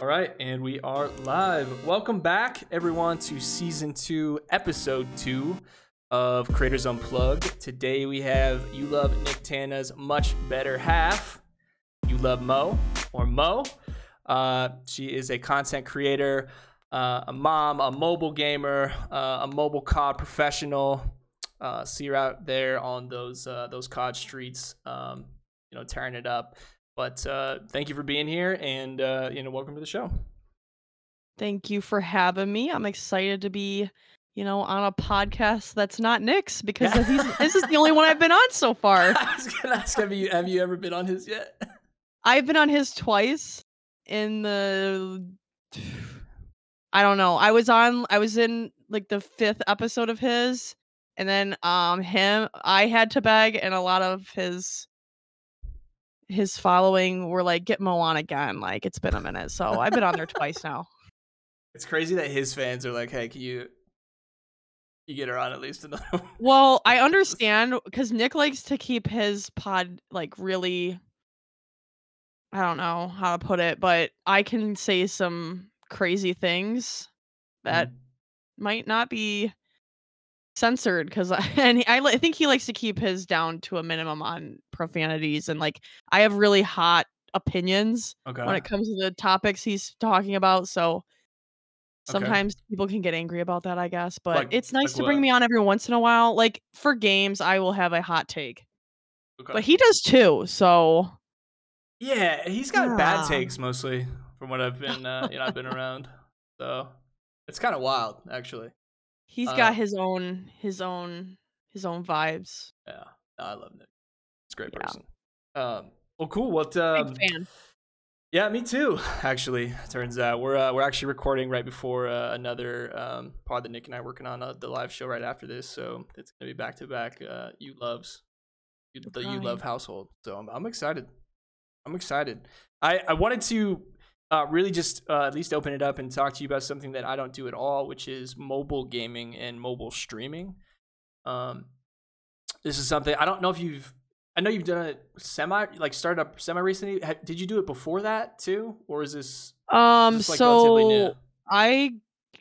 All right, and we are live. Welcome back, everyone, to season two, episode two of Creators Unplugged. Today we have You Love Nick Tana's much better half, You Love Mo, or Mo. Uh, she is a content creator, uh, a mom, a mobile gamer, uh, a mobile COD professional. Uh, see her out there on those uh, those COD streets, um, you know, tearing it up. But uh, thank you for being here, and uh, you know, welcome to the show. Thank you for having me. I'm excited to be, you know, on a podcast that's not Nick's because this is the only one I've been on so far. I was gonna ask, have you have you ever been on his yet? I've been on his twice in the I don't know. I was on I was in like the fifth episode of his and then um him I had to beg and a lot of his his following were like get Mo on again like it's been a minute so I've been on there twice now It's crazy that his fans are like, "Hey, can you you get her on at least another?" one?" Well, I understand because Nick likes to keep his pod like really. I don't know how to put it, but I can say some crazy things that mm. might not be censored because I and I, I think he likes to keep his down to a minimum on profanities and like I have really hot opinions Okay. when it comes to the topics he's talking about. So Okay. sometimes people can get angry about that, I guess. But Like- it's nice like to bring what? me on every once in a while. Like for games, I will have a hot take, okay. but he does too. So yeah, he's got bad Ah. takes mostly from what I've been, uh, you know, I've been around. So it's kind of wild, actually. He's Uh, got his own, his own, his own vibes. Yeah, I love Nick. He's a great Yeah. person. Um, well, cool. What? Big Um, fan. Yeah, me too. Actually, turns out we're uh, we're actually recording right before uh, another um, pod that Nick and I are working on uh, the live show right after this, so it's gonna be back to back. uh, You loves, you, the You Love household. So I'm I'm excited. I'm excited. I I wanted to uh, really just uh, at least open it up and talk to you about something that I don't do at all, which is mobile gaming and mobile streaming. Um, this is something I don't know if you've. I know you've done it semi, like started up semi recently. Did you do it before that too, or is this Um, just, like, so I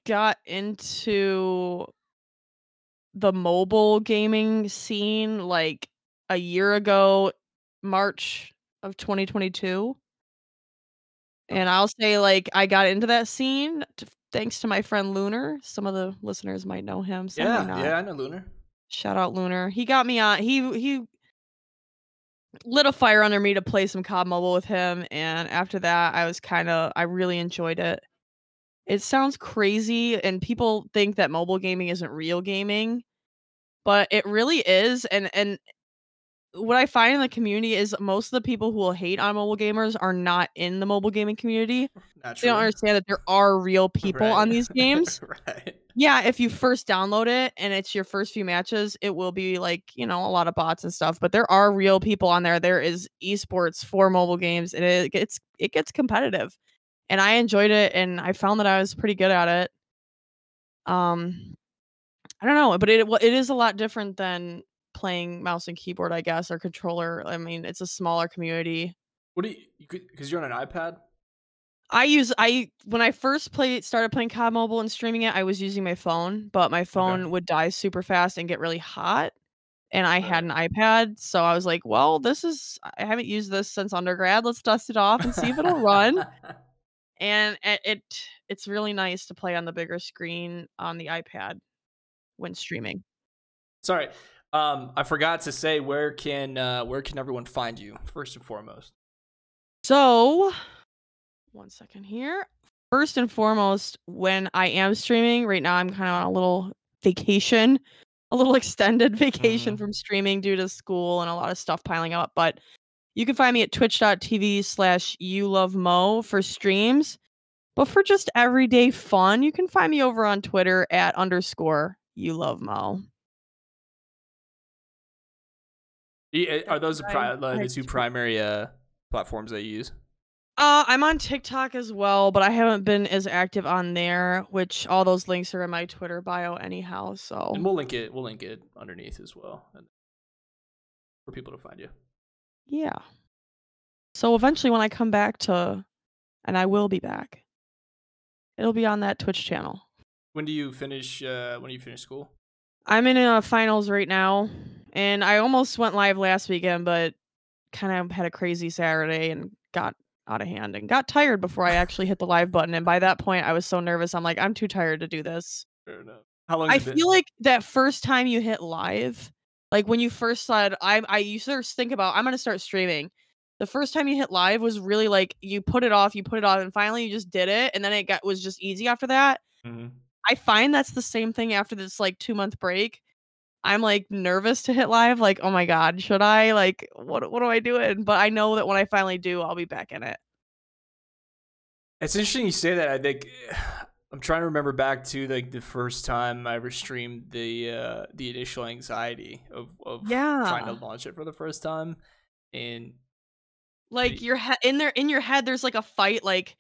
got into the mobile gaming scene like a year ago, March of 2022. And I'll say like I got into that scene t- thanks to my friend Lunar. Some of the listeners might know him. Some yeah, yeah, I know Lunar. Shout out Lunar. He got me on. He he lit a fire under me to play some COD Mobile with him, and after that, I was kind of I really enjoyed it. It sounds crazy, and people think that mobile gaming isn't real gaming, but it really is. And and what I find in the community is most of the people who will hate on mobile gamers are not in the mobile gaming community. They don't understand that there are real people on these games. right. Yeah, if you first download it and it's your first few matches, it will be like, you know, a lot of bots and stuff, but there are real people on there. There is esports for mobile games and it gets it gets competitive. And I enjoyed it and I found that I was pretty good at it. Um I don't know, but it it is a lot different than playing mouse and keyboard, I guess, or controller. I mean, it's a smaller community. What do you? Because you're on an iPad. I use I when I first played started playing COD Mobile and streaming it, I was using my phone, but my phone would die super fast and get really hot. And I had an iPad, so I was like, "Well, this is I haven't used this since undergrad. Let's dust it off and see if it'll run." And it it's really nice to play on the bigger screen on the iPad when streaming. Sorry, um, I forgot to say where can uh, where can everyone find you first and foremost. So, one second here. First and foremost, when I am streaming, right now I'm kind of on a little vacation, a little extended vacation Mhm. from streaming due to school and a lot of stuff piling up. But you can find me at twitch.tv slash you love mo for streams. But for just everyday fun, you can find me over on Twitter at underscore you love mo. Y- Are those the, pri- the, I the two primary uh, platforms that you use? Uh, I'm on TikTok as well, but I haven't been as active on there, which all those links are in my Twitter bio anyhow. So And we'll link it. We'll link it underneath as well, and for people to find you. yeah. So eventually when I come back to and I will be back It'll be on that Twitch channel. When do you finish? Uh, when do you finish school? I'm in uh, finals right now, and I almost went live last weekend, but kind of had a crazy Saturday and got out of hand and got tired before I actually hit the live button. And by that point, I was so nervous. I'm like, I'm too tired to do this. Fair enough. How long? I it been? feel like that first time you hit live, like when you first said, I, I, you first think about, I'm gonna start streaming. The first time you hit live was really like you put it off, you put it off, and finally you just did it, and then it got was just easy after that. Mhm. I find that's the same thing after this like two month break. I'm like nervous to hit live, like, oh my god, should I? Like, what what am I doing? But I know that when I finally do, I'll be back in it. It's interesting you say that. I think I'm trying to remember back to like the first time I ever streamed the uh, the initial anxiety of of yeah. trying to launch it for the first time, and Like your head in there in your head, there's like a fight, like,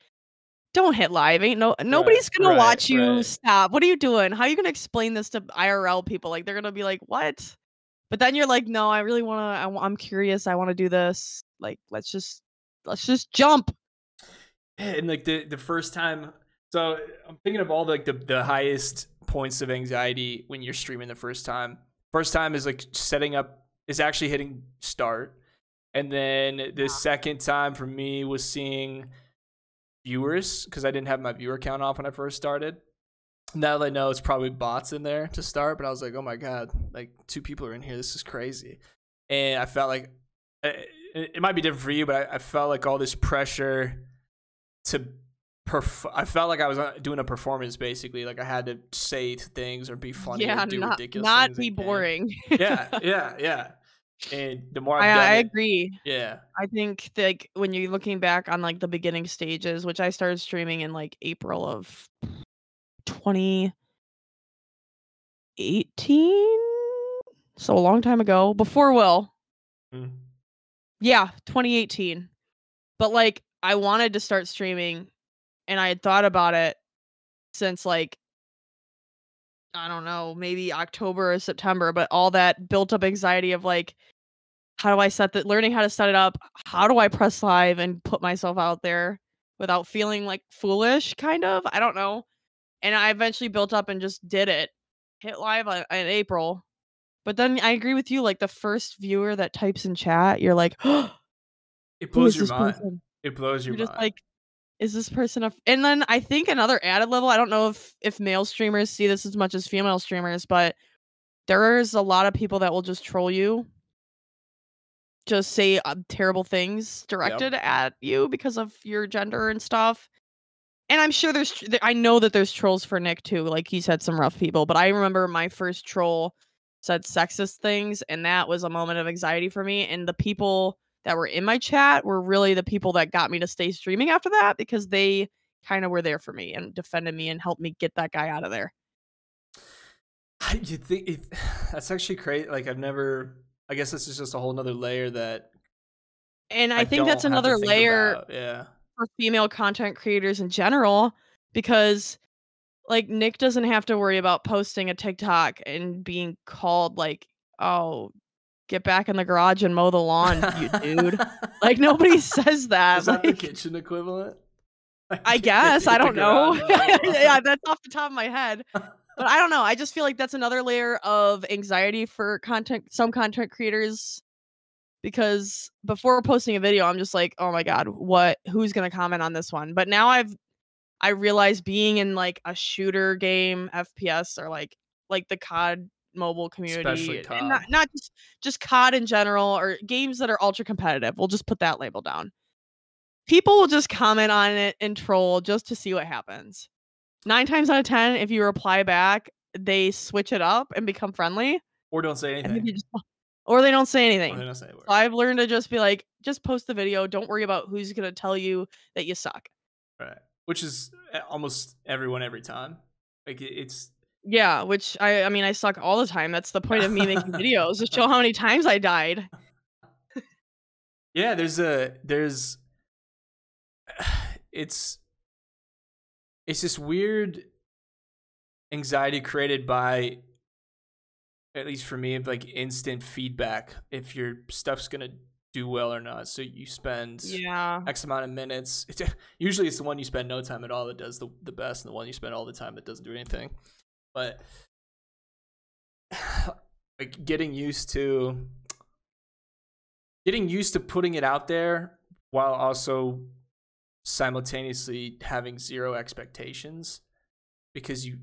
don't hit live. Ain't no nobody's gonna right, watch you. right. Stop. What are you doing? How are you gonna explain this to IRL people? Like they're gonna be like, what? But then you're like, no, I really wanna. I, I'm curious. I want to do this. Like, let's just let's just jump. and like the the first time so eh, i'm thinking of all the, like the, the highest points of anxiety when you're streaming the first time first time is like setting up is actually hitting start and then the Yeah. second time for me was seeing viewers because i didn't have my viewer count off when i first started now that i know it's probably bots in there to start but i was like oh my god like two people are in here this is crazy and i felt like eh, it, might be different for you but I, I felt like all this pressure to perf- I felt like I was uh, doing a performance basically. Like I had to say things or be funny yeah, or do not ridiculous not be boring. yeah, yeah, yeah. And the more I, I it, agree. yeah, I think like when you're looking back on like the beginning stages, which I started streaming in like April of 2018, so a long time ago, before Will. Mm. Yeah, 2018. But like I wanted to start streaming and I had thought about it since like I don't know, maybe October or September, but all that built up anxiety of like how do I set that, learning how to set it up? How do I press live and put myself out there without feeling like foolish kind of? I don't know. And I eventually built up and just did it. Hit live on- in April. But then I agree with you like the first viewer that types in chat, you're like, "Oh, it blows your mind. person? It blows your You're just mind. like, is this person a? F-? And then I think another added level. I don't know if if male streamers see this as much as female streamers, but there's a lot of people that will just troll you, just say uh, terrible things directed at you because of your gender and stuff. And I'm sure there's, tr- I know that there's trolls for Nick too. Like he's had some rough people, but I remember my first troll said sexist things, and that was a moment of anxiety for me. And the people that were in my chat were really the people that got me to stay streaming after that because they kind of were there for me and defended me and helped me get that guy out of there. I you think it, that's actually crazy. Like I've never. I guess this is just a whole nother layer that And I, think that's don't have to another think layer about. Yeah. for female content creators in general because like Nick doesn't have to worry about posting a TikTok and being called like, "Oh, get back in the garage and mow the lawn, you dude." Like nobody says that. is that the like, kitchen equivalent? Like, I guess I don't know. garage and all yeah, that's off the top of my head. But I don't know. I just feel like that's another layer of anxiety for content some content creators because before posting a video, I'm just like, "Oh my god, what who's going to comment on this one?" But now I've I realize being in like a shooter game, FPS or like like the COD mobile community, not not just just COD in general or games that are ultra competitive. We'll just put that label down. People will just comment on it and troll just to see what happens. Nine times out of ten, if you reply back, they switch it up and become friendly, Or don't say anything. just, or they don't say Or anything. they don't say. So I've learned to just be like, just post the video. Don't worry about who's gonna tell you that you suck. Right. Which is uh, almost everyone every time. Like it's Yeah, which I I mean I suck all the time. That's the point of me making videos to show how many times I died. yeah, there's a there's it's it's this weird anxiety created by at least for me of like instant feedback if your stuff's gonna do well or not. So you spend Yeah. X amount of minutes. It's, usually it's the one you spend no time at all that does the, the best, and the one you spend all the time that doesn't do anything. But like getting used to getting used to putting it out there while also simultaneously having zero expectations because you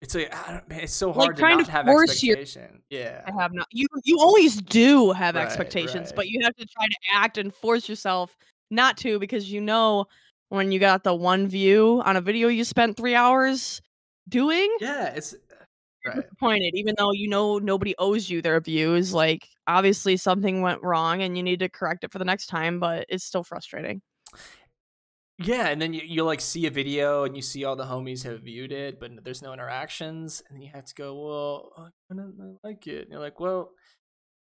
it's like I don't, man, it's so Like, hard trying to to not have force your- expectation. Yeah. I have not. You you always do have Right, expectations, right. but you have to try to act and force yourself not to because you know when you got the one view on a video you spent three hours doing, Yeah, it's uh, right. disappointed, even though you know nobody owes you their views. Like obviously something went wrong and you need to correct it for the next time, but it's still frustrating. Yeah, and then you you like see a video and you see all the homies have viewed it, but there's no interactions, and then you have to go, well, I don't like it? And you're like, well,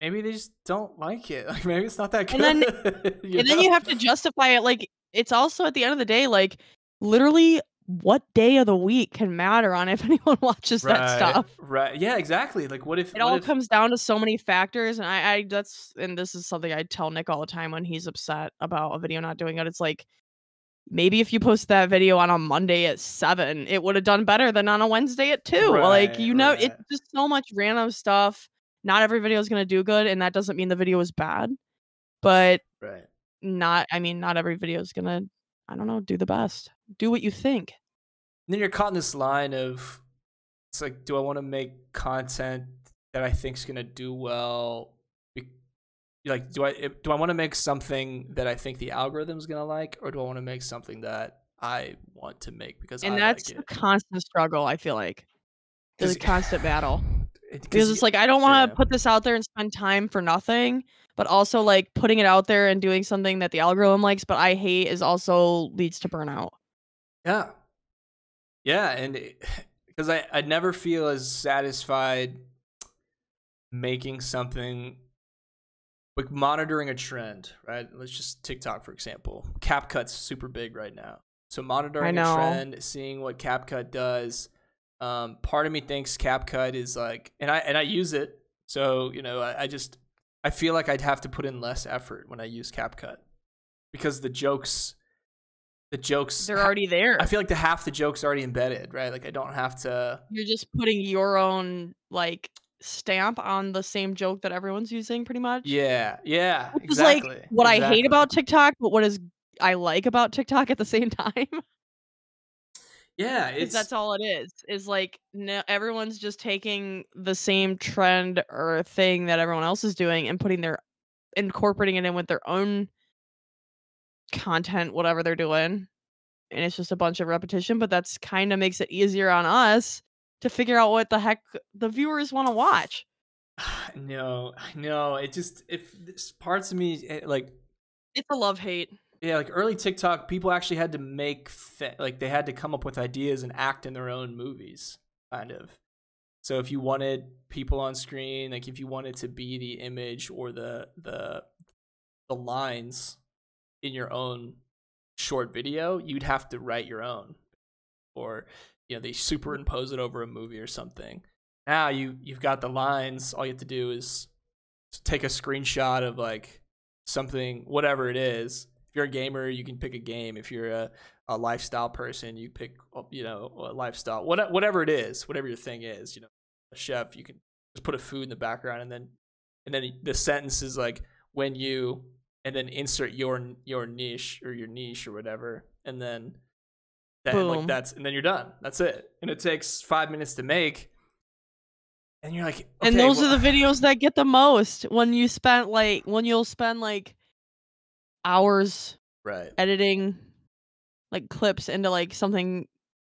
maybe they just don't like it. Like maybe it's not that good. And you and then you have to justify it like it's also at the end of the day like literally what day of the week can matter on if anyone watches that stuff Right. Yeah, exactly. Like what if it what all if, comes down to so many factors and I, I that's and this is something i tell nick all the time when he's upset about a video not doing it it's like maybe if you post that video on a monday at seven it would have done better than on a wednesday at two like you know right. it's just so much random stuff not every video is going to do good and that doesn't mean the video is bad but Right. not i mean not every video is going to i don't know do the best do what you think And then you're caught in this line of it's like, do I want to make content that I think's gonna do well? Like, do I eh, do I want to make something that I think the algorithm's gonna like, or do I want to make something that I want to make because and I that's like a constant struggle i feel like it's a constant battle It- 'cause it's like I don't want to yeah. put this out there and spend time for nothing, but also like putting it out there and doing something that the algorithm likes, but I hate is also leads to burnout. Yeah. Yeah, and because I I never feel as satisfied making something like monitoring a trend, right? Let's just TikTok for example. CapCut's super big right now. So monitoring a trend, seeing what CapCut does. Um, part of me thinks CapCut is like, and I and I use it. So you know, I, I just I feel like I'd have to put in less effort when I use CapCut because the jokes, the jokes They're already there. I feel like the half the joke's already embedded, right? Like I don't have to. You're just putting your own like stamp on the same joke that everyone's using, pretty much. Yeah, yeah, Which exactly. is like what I hate about TikTok, but what is I like about TikTok at the same time. Yeah, it's that's all it is. Is like no, everyone's just taking the same trend or thing that everyone else is doing and putting their incorporating it in with their own content, whatever they're doing. And it's just a bunch of repetition, but that's kind of makes it easier on us to figure out what the heck the viewers want to watch. no, no. It just if parts of me it, like It's a love hate. yeah, like early TikTok, people actually had to make like they had to come up with ideas and act in their own movies, kind of. So if you wanted people on screen, like if you wanted to be the image or the the the lines in your own short video, you'd have to write your own, or you know they superimpose it over a movie or something. Now you you've got the lines. All you have to do is take a screenshot of like something, whatever it is. If you're a gamer, you can pick a game. If you're a, a lifestyle person, you pick uh, you know a lifestyle, what, whatever it is, whatever your thing is. You know, a chef, you can just put a food in the background, and then and then the sentence is like when you and then insert your your niche or your niche or whatever, and then that like that's and then you're done. That's it, and it takes five minutes to make. And you're like, and those well- are the videos that get the most when you spent like when you'll spend like hours right. editing like clips into like something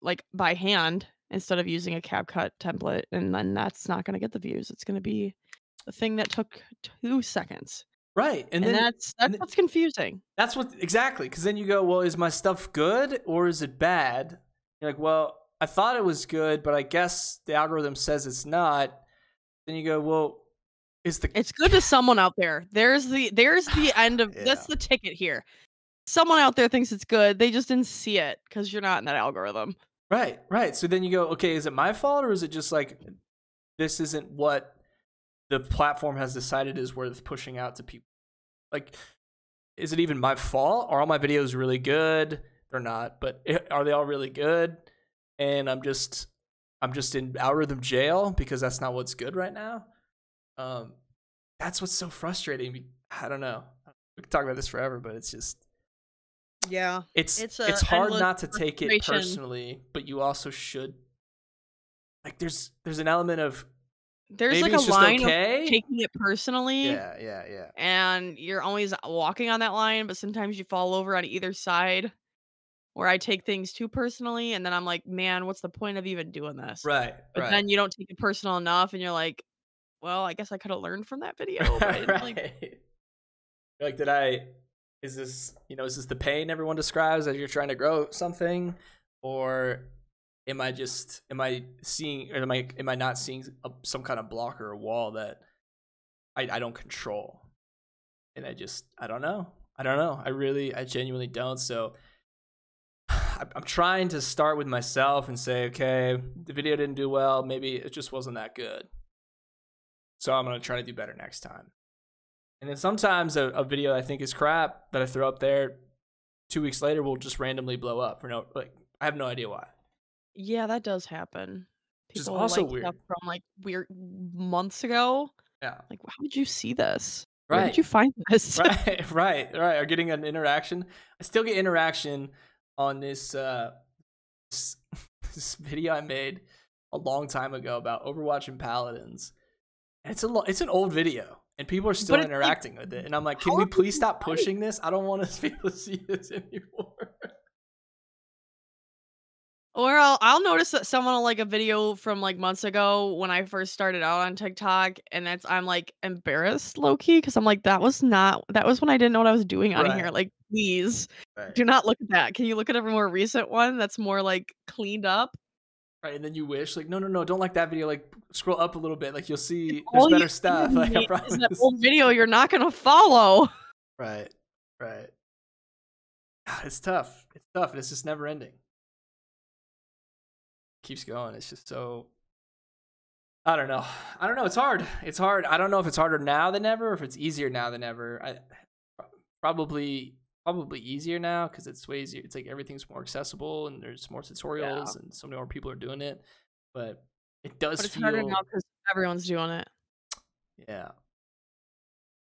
like by hand instead of using a CapCut template and then that's not going to get the views. It's going to be the thing that took 2 seconds. Right, and, And, then that's that's then- what's confusing. That's what exactly because then you go, well, is my stuff good or is it bad? You're like, well, I thought it was good, but I guess the algorithm says it's not. Then you go, well, is the It's good to someone out there. There's the there's the end of Yeah. that's the ticket here. Someone out there thinks it's good. They just didn't see it cuz you're not in that algorithm. right, right? So then you go, okay, is it my fault or is it just like this isn't what the platform has decided is worth pushing out to people? like is it even my fault? Are all my videos really good? They're not, but are they all really good? And I'm just I'm just in algorithm jail because that's not what's good right now. Um, that's what's so frustrating. I don't know. We could talk about this forever, but it's just Yeah. it's It's it's, hard not to take it personally, but you also should. Like, there's there's an element of There's maybe like a line okay. of taking it personally. yeah, yeah, yeah. and you're always walking on that line, but sometimes you fall over on either side. Where I take things too personally, and then I'm like, man, what's the point of even doing this? Right, But right. then you don't take it personal enough, and you're like, well, I guess I could have learned from that video. But I didn't right. Like, did I? Is this you know? Is this the pain everyone describes as you're trying to grow something, or am I just am I seeing or am I am I not seeing a, some kind of block or a wall that I I don't control, and I just I don't know I don't know I really I genuinely don't so. I'm trying to start with myself and say, okay, the video didn't do well. Maybe it just wasn't that good. So I'm gonna try to do better next time. And then sometimes a, a video I think is crap that I throw up there, two weeks later will just randomly blow up for no like I have no idea why. Yeah, that does happen. Which is People also like weird. stuff from like weird months ago. Yeah. Like, how did you see this? Where Right. did you find this? right, right, right. Are getting an interaction. I still get interaction on this uh this, this video I made a long time ago about Overwatch and Paladins. And it's a lo- it's an old video, and people are still like, interacting with it. And I'm like, can we please stop pushing this? I don't want to be able to see this anymore. Or I'll, I'll notice that someone will like a video from like months ago when I first started out on TikTok, and that's I'm like embarrassed low key because I'm like that was not that was when I didn't know what I was doing on here. Like, please Right. do not look at that. Can you look at a more recent one that's more like cleaned up? Right, and then you wish like, no, no, no, don't like that video. Like, scroll up a little bit. Like, you'll see All there's better stuff. Like, I is promise. that old video you're not gonna follow. Right, right. It's tough. It's tough, and it's just never ending. Keeps going. It's just so. I don't know. I don't know. It's hard. It's hard. I don't know if it's harder now than ever, or if it's easier now than ever. I probably probably easier now because it's way easier. It's like everything's more accessible and there's more tutorials and so many more people are doing it. But it does But it's feel. harder now because everyone's doing it. Yeah.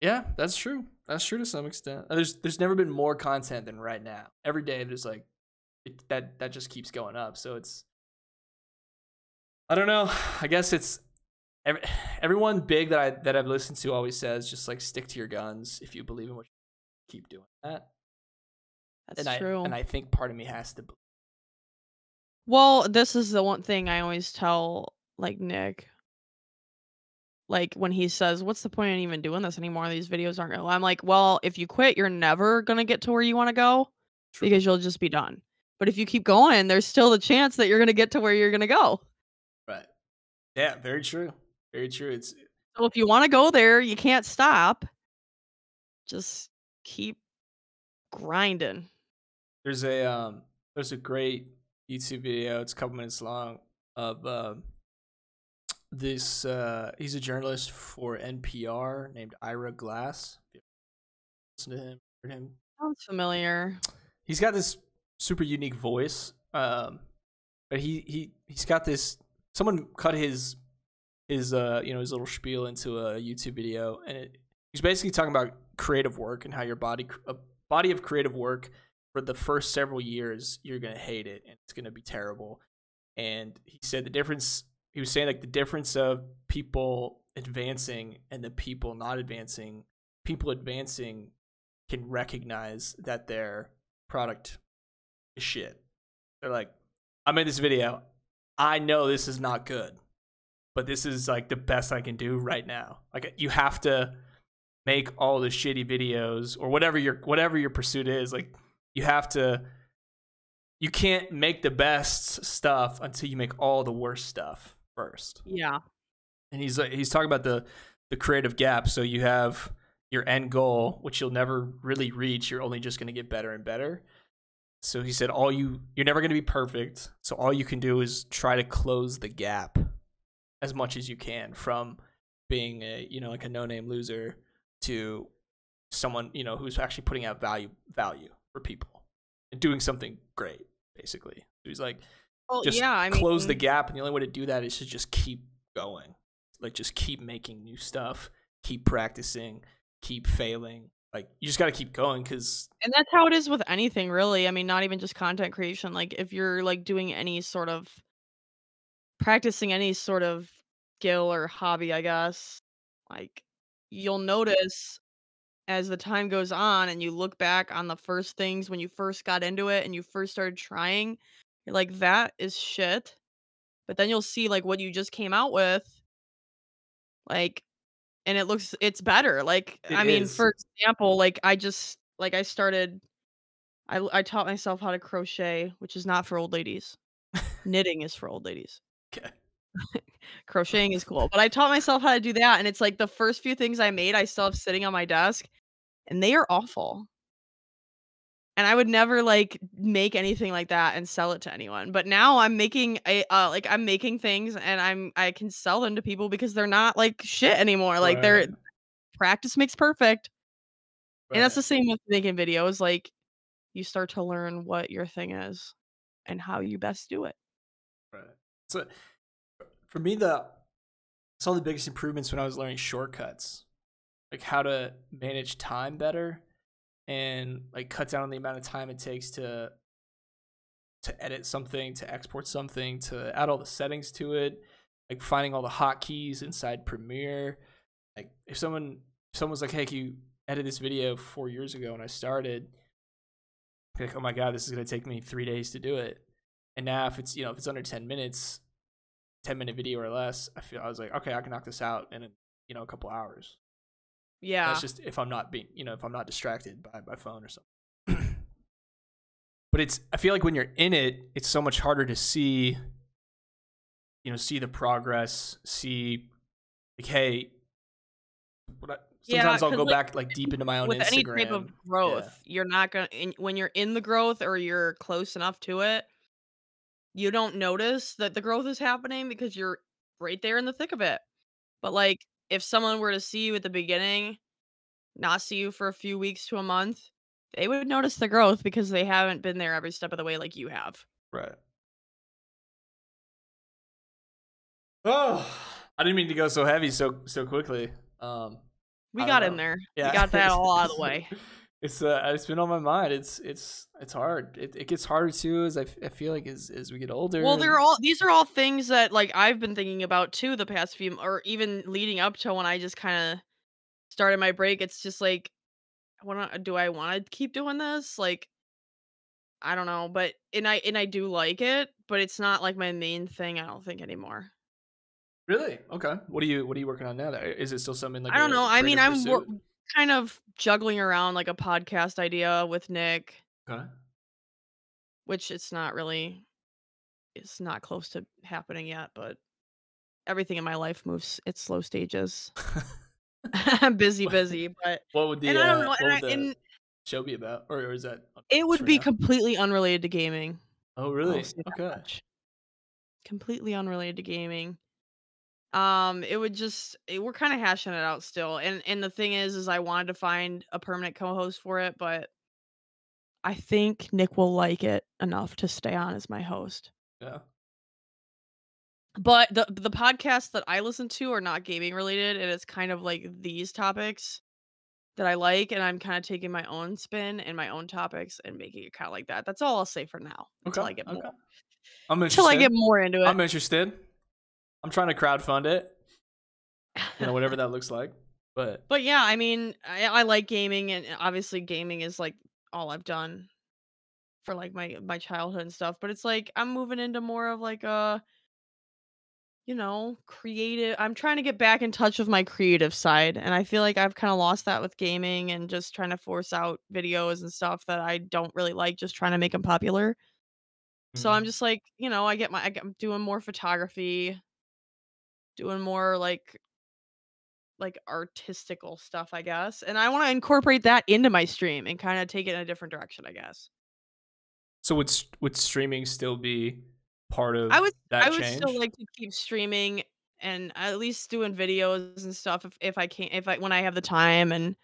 Yeah, that's true. That's true to some extent. There's there's never been more content than right now. Every day there's like it, that that just keeps going up. So it's I don't know. I guess it's every, everyone big that I that I've listened to always says just like stick to your guns if you believe in what you keep doing that. That's and true. I and I think part of me has to believe. Well, this is the one thing I always tell like Nick. Like when he says, "What's the point in even doing this anymore? These videos aren't gonna." I'm like, "Well, if you quit, you're never gonna get to where you want to go True. because you'll just be done. But if you keep going, there's still the chance that you're gonna get to where you're gonna go. Yeah, very true. Very true. It's So if you want to go there, you can't stop. Just keep grinding." There's a um there's a great YouTube video, it's a couple minutes long, of um this uh he's a journalist for NPR named Ira Glass. Listen to him, heard him. Sounds familiar. He's got this super unique voice. Um but he he he's got this someone cut his his uh you know his little spiel into a YouTube video and it, he's basically talking about creative work and how your body a body of creative work for the first several years you're to hate it and it's to be terrible. And he said the difference he was saying like the difference of people advancing and the people not advancing people advancing can recognize that their product is shit. They're like i made this video i know this is not good but this is like the best i can do right now. Like you have to make all the shitty videos or whatever your whatever your pursuit is like you have to you can't make the best stuff until you make all the worst stuff first. Yeah. and he's like he's talking about the the creative gap. So you have your end goal which you'll never really reach. You're only just going to get better and better so he said all you you're never going to be perfect. So all you can do is try to close the gap as much as you can from being a you know like a no name loser to someone you know who's actually putting out value value for people and doing something great basically. He's like Well, just yeah, I close the mm gap and the only way to do that is to just keep going. Like just keep making new stuff keep practicing keep failing like you just got to keep going because and that's how it is with anything, really. I mean, not even just content creation. Like, if you're like doing any sort of practicing any sort of skill or hobby, I guess, like you'll notice as the time goes on and you look back on the first things when you first got into it and you first started trying, you're like, that is shit. But then you'll see like what you just came out with, like, and it looks it's better. Like, It I mean, is. for example, like I just like I started I I taught myself how to crochet, which is not for old ladies. Knitting is for old ladies. okay Crocheting is cool, but I taught myself how to do that, and it's like the first few things I made, I still have sitting on my desk, and they are awful. And I would never like make anything like that and sell it to anyone. But now I'm making a uh, like I'm making things and I'm I can sell them to people because they're not like shit anymore. Like they're practice makes perfect. And that's the same with making videos. Like you start to learn what your thing is and how you best do it. right. so for me the I saw the biggest improvements when i was learning shortcuts like how to manage time better and like cut down on the amount of time it takes to to edit something to export something to add all the settings to it like finding all the hotkeys inside premiere. Like if someone if someone's like hey can you edit this video four years ago when i started? Like oh my god this is to take me three days to do it. And now if it's you know if it's under 10 minutes 10 minute video or less i feel i was like okay i can knock this out in you know a couple hours Yeah. that's just if I'm not being, you know, if I'm not distracted by my phone or something. but it's, I feel like when you're in it, it's so much harder to see, you know, see the progress, see, like, hey, what I, Yeah, sometimes I'll go like, back like deep into my own with any type of growth, you're not gonna in, when you're in the growth or you're close enough to it, you don't notice that the growth is happening because you're right there in the thick of it. But like if someone were to see you at the beginning, not see you for a few weeks to a month, they would notice the growth because they haven't been there every step of the way like you have. Right. Oh, I didn't mean to go so heavy so so quickly. Um, We got in there. yeah, We got that all out of the way. It's uh, it's been on my mind. It's it's it's hard. It, it gets harder too as I, f- I feel like as as we get older. Well, they're all these are all things that like I've been thinking about too the past few or even leading up to when I just kind of started my break. It's just like what do I want to keep doing this? Like I don't know, but and I and I do like it, but it's not like my main thing I don't think anymore. really okay. What are you what are you working on now? Is it still something like I don't know. I mean, I'm wor-? Kind of juggling around like a podcast idea with Nick, okay. which it's not really it's not close to happening yet, but everything in my life moves at slow stages. I'm busy, busy, but what would the and I uh, don't know, what and, would I, the and show be about, or, or is that it would for be now? completely unrelated to gaming. Oh I'll really? say that Okay. much. Completely unrelated to gaming. Um, it would just it, we're kind of hashing it out still, and and the thing is, is I wanted to find a permanent co-host for it, but I think Nick will like it enough to stay on as my host. Yeah. But the the podcasts that I listen to are not gaming related, and it's kind of like these topics that I like, and I'm kind of taking my own spin and my own topics and making it kind of like that. That's all I'll say for now until I get okay. more I'm until I get more into it. I'm interested. I'm trying to crowdfund it. You know, whatever that looks like. But But yeah, I mean, I, I like gaming, and obviously, gaming is like all I've done for like my my childhood and stuff. But it's like I'm moving into more of like a, you know, creative. I'm trying to get back in touch with my creative side, and I feel like I've kind of lost that with gaming and just trying to force out videos and stuff that I don't really like, just trying to make them popular. So I'm mm, just like, you know, I get my I get, I'm doing more photography, doing more like like artistical stuff, I guess. And I want to incorporate that into my stream and kind of take it in a different direction, I guess. so would would streaming still be part of I would I would change? still like to keep streaming and at least doing videos and stuff if, if I can't if I when I have the time and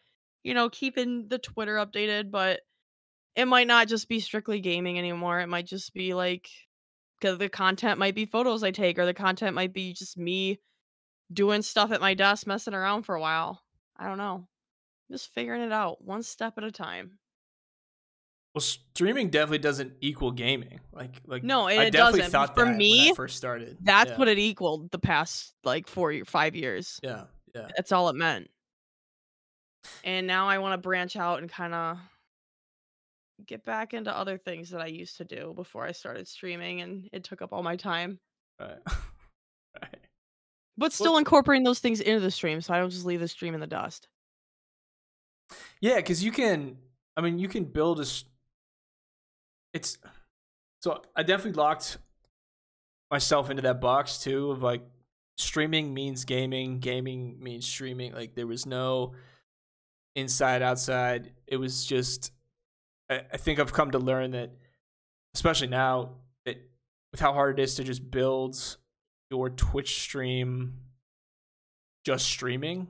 you know, keeping the Twitter updated, but it might not just be strictly gaming anymore. It might just be like because the content might be photos I take, or the content might be just me doing stuff at my desk, messing around for a while. I don't know. Just figuring it out one step at a time. Well, streaming definitely doesn't equal gaming. Like, like No, I it definitely doesn't. thought For I me, first started. That's yeah. what it equaled the past like four, five years. Yeah, yeah. That's all it meant. And now I want to branch out and kind of get back into other things that I used to do before I started streaming, and it took up all my time. Right. right. But still incorporating those things into the stream, so I don't just leave the stream in the dust. Yeah, because you can. I mean, you can build a. It's so I definitely locked myself into that box too of like streaming means gaming, gaming means streaming. Like there was no inside outside. It was just. I, I think I've come to learn that, especially now, that with how hard it is to just build your Twitch stream, just streaming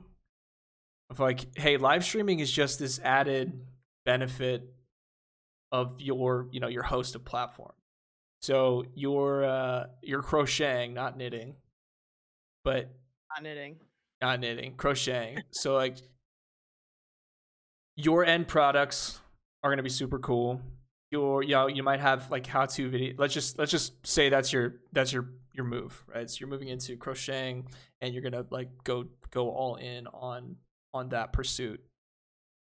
of like, hey, live streaming is just this added benefit of your, you know, your host of platform. So you're uh you're crocheting, not knitting, but Not knitting. not knitting, crocheting. so like your end products are gonna be super cool. Your you know, you might have like how to video. Let's just let's just say that's your that's your your move, right? So you're moving into crocheting and you're gonna like go go all in on on that pursuit.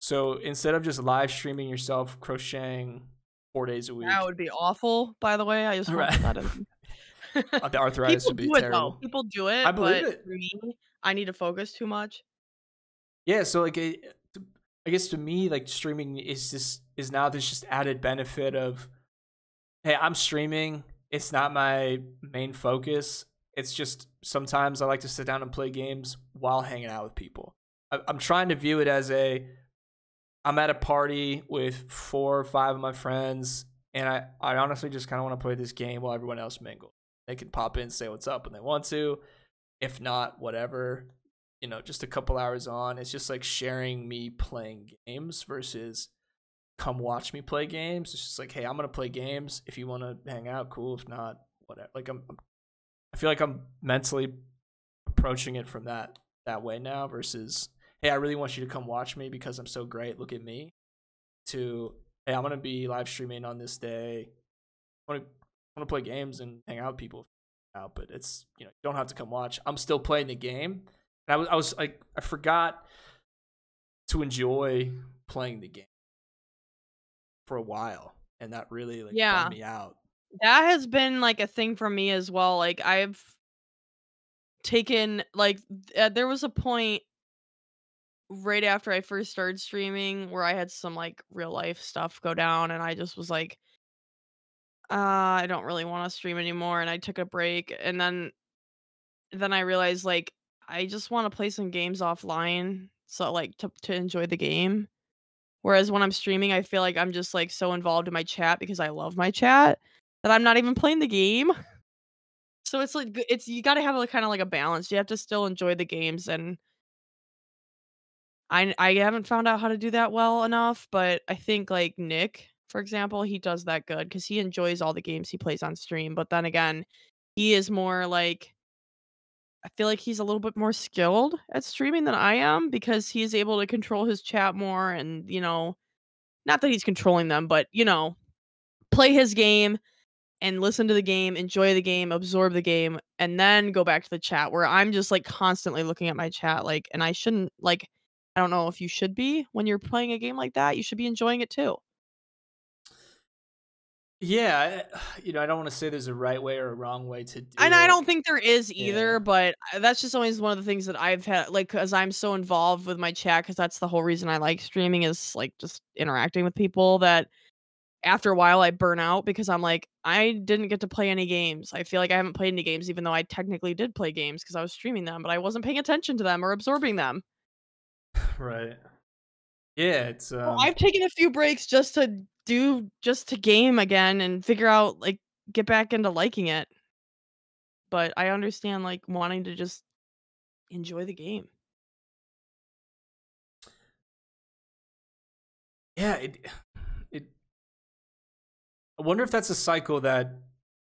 So instead of just live streaming yourself crocheting four days a week, That would be awful. By the way, I just to Right. that in. uh, the arthritis People would be do it terrible. though. People do it. I believe but it. For me, I need to focus too much. Yeah, so like it, I guess to me like streaming is just is now this just added benefit of hey, I'm streaming. It's not my main focus. It's just sometimes I like to sit down and play games while hanging out with people. I'm trying to view it as a I'm at a party with four or five of my friends, and I, I honestly just kind of want to play this game while everyone else mingles. They can pop in, say what's up when they want to. If not, whatever you know, just a couple hours on. It's just like sharing me playing games versus come watch me play games. It's just like, hey, I'm gonna play games. If you want to hang out, cool. If not, whatever. Like I'm, I'm- I feel like I'm mentally approaching it from that that way now versus, hey, I really want you to come watch me because I'm so great. Look at me. To hey, I'm gonna be live streaming on this day. I want to want to play games and hang out with people out, but it's you know you don't have to come watch. I'm still playing the game. And I was I was like I forgot to enjoy playing the game for a while, and that really like Yeah. bummed me out. That has been like a thing for me as well. Like I've taken like uh, there was a point right after I first started streaming where I had some like real life stuff go down and I just was like uh I don't really want to stream anymore and I took a break and then then I realized like I just want to play some games offline so like to to enjoy the game. Whereas when I'm streaming I feel like I'm just like so involved in my chat because I love my chat that I'm not even playing the game. So it's like it's you got to have a kind of like a balance. You have to still enjoy the games and I I haven't found out how to do that well enough, but I think like Nick, for example, he does that good cuz he enjoys all the games he plays on stream, but then again, he is more like I feel like he's a little bit more skilled at streaming than I am because he is able to control his chat more and, you know, not that he's controlling them, but you know, play his game and listen to the game, enjoy the game, absorb the game, and then go back to the chat where I'm just like constantly looking at my chat like and I shouldn't like I don't know if you should be when you're playing a game like that. You should be enjoying it too. Yeah, I- you know, I don't want to say there's a right way or a wrong way to do And I don't think there is either, Yeah. but uh, that's just always one of the things that I've had like cuz I'm so involved with my chat cuz that's the whole reason I like streaming is like just interacting with people that after a while I burn out because I'm like I didn't get to play any games. I feel like I haven't played any games even though I technically did play games cuz I was streaming them, but I wasn't paying attention to them or absorbing them. right. Yeah, it's um, Well, I've taken a few breaks just to do just to game again and figure out like get back into liking it. But I understand like wanting to just enjoy the game. yeah, it it. I wonder if that's a cycle that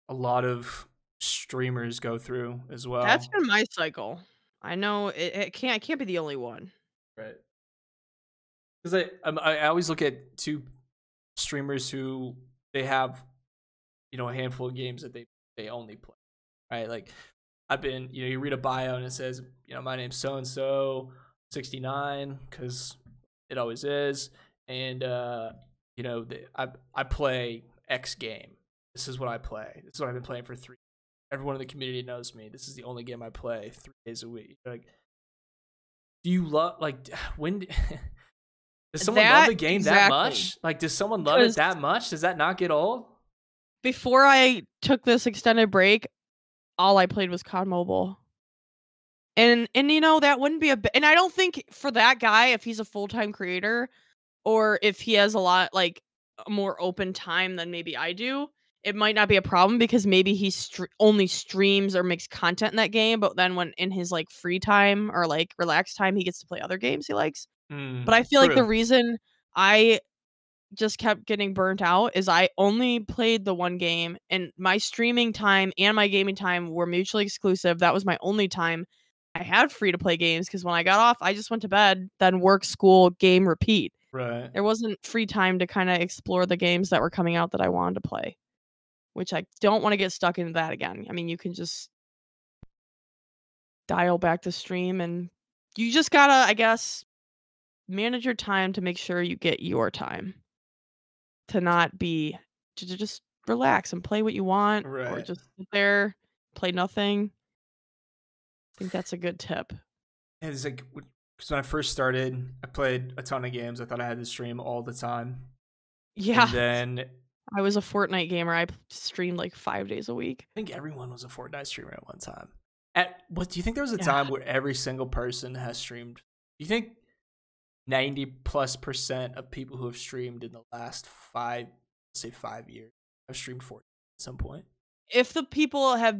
a lot of streamers go through as well. That's been my cycle. I know it, it can't. It can't be the only one. Right. Because I, I'm- I I always look at two streamers who they have, you know, a handful of games that they they only play, right? Like I've been, you know, you read a bio and it says, you know, my name's so and so, sixty nine, because it always is, and uh, you know, the, I I play X game. This is what I play. This is what I've been playing for three. Everyone in the community knows me. This is the only game I play three days a week. Like, do you love like when? d- Does someone love the game that much? Like, does someone love it that much? Does that not get old? Before I took this extended break, all I played was COD Mobile. And and you know that wouldn't be a and I don't think for that guy if he's a full-time creator or if he has a lot like more open time than maybe I do, it might not be a problem because maybe he str- only streams or makes content in that game, but then when in his like free time or like relaxed time he gets to play other games he likes. Mm, But I feel like the reason I just kept getting burnt out is I only played the one game and my streaming time and my gaming time were mutually exclusive. That was my only time I had free to play games because when I got off, I just went to bed, then work, school, game, repeat. right. There wasn't free time to kind of explore the games that were coming out that I wanted to play, which I don't want to get stuck into that again. I mean, you can just dial back the stream and you just gotta, I guess, manage your time to make sure you get your time to not be to to just relax and play what you want or just sit there play nothing i think that's a good tip And it's like because when I first started, I played a ton of games. I thought I had to stream all the time. yeah And then i was a fortnite gamer i streamed like five days a week I think everyone was a Fortnite streamer at one time. At what do you think there was a Yeah. time where every single person has streamed? Do you think ninety plus percent of people who have streamed in the last five, say five years, have streamed Fortnite at some point? if the people have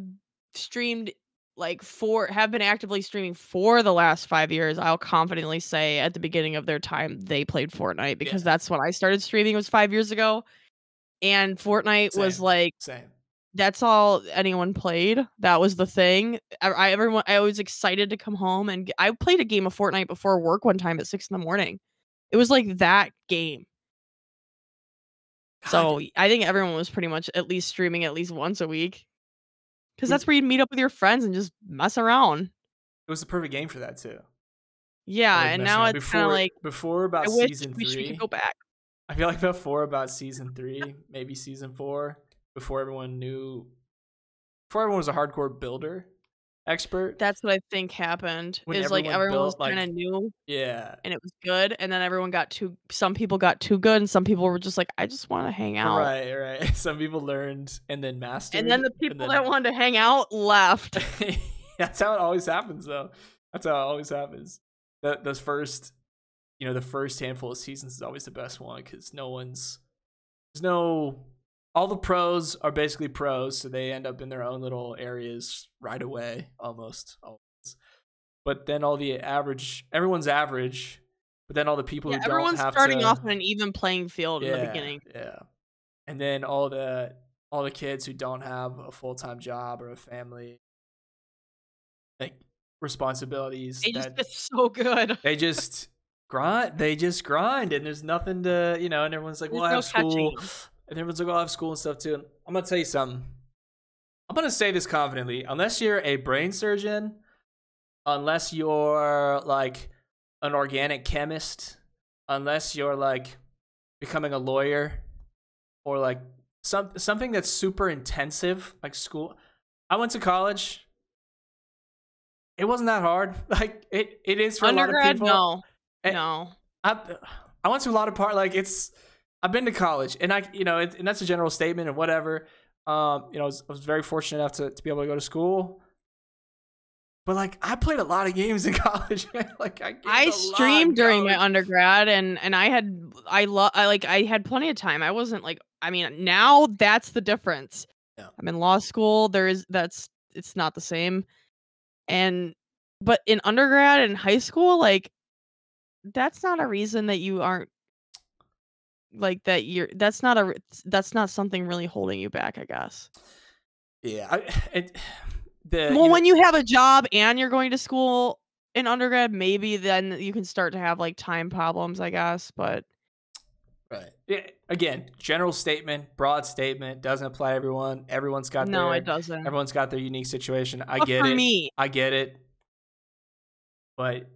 streamed like for have been actively streaming for the last five years i'll confidently say at the beginning of their time they played fortnite because Yeah. that's when i started streaming was five years ago and fortnite was like Same. That's all anyone played. That was the thing. I, I everyone I was excited to come home and I played a game of Fortnite before work one time at six in the morning. It was like that game. So I think everyone was pretty much at least streaming at least once a week. Because that's where you'd meet up with your friends and just mess around. it was the perfect game for that too. Yeah, like and now around. it's kind of like before about I wish season we three. go back. I feel like before about season three, maybe season four, before everyone knew, before everyone was a hardcore builder expert. That's what I think happened. When is like everyone everyone was like- kind of new yeah, and it was good, and then everyone got too. Some people got too good, and some people were just like, I just want to hang out. right, right. Some people learned and then mastered. And then the people then- that wanted to hang out left. That's how it always happens, though. That's how it always happens. The those first, you know, the first handful of seasons is always the best one because no one's there's no all the pros are basically pros, so they end up in their own little areas right away, almost always. But then all the average, everyone's average, but then all the people Yeah, who don't everyone's have starting to, off on an even playing field in the beginning. Yeah. And then all the all the kids who don't have a full time job or a family, like responsibilities, They just get so good. they just grind. They just grind, and there's nothing to you know. And everyone's like, "Well, I have There's school," catching and everyone's like, "Oh, I have school and stuff too." And I'm gonna tell you something. I'm gonna say this confidently. Unless you're a brain surgeon, unless you're like an organic chemist, unless you're like becoming a lawyer or like some something that's super intensive, like school. I went to college. It wasn't that hard. Like it, it is for a lot of people. no, Eh, no. I, I went to a lot of part like it's I've been to college and I you know it, and that's a general statement and whatever um you know I was, I was very fortunate enough to, to be able to go to school but like I played a lot of games in college like I I a lot in streamed during my undergrad, and and I had I love I like I had plenty of time. I wasn't like I mean now that's the difference. Yeah. I'm in law school. There is that's it's not the same, and but in undergrad and high school, like that's not a reason that you aren't like that you're that's not a that's not something really holding you back, I guess. Yeah, I, it, the Well, you know- when you have a job and you're going to school in undergrad, maybe then you can start to have like time problems, I guess. But right. Yeah, again, general statement, broad statement, doesn't apply to everyone. Everyone's got no, their it doesn't. everyone's got their unique situation. I But get it. me, I get it. But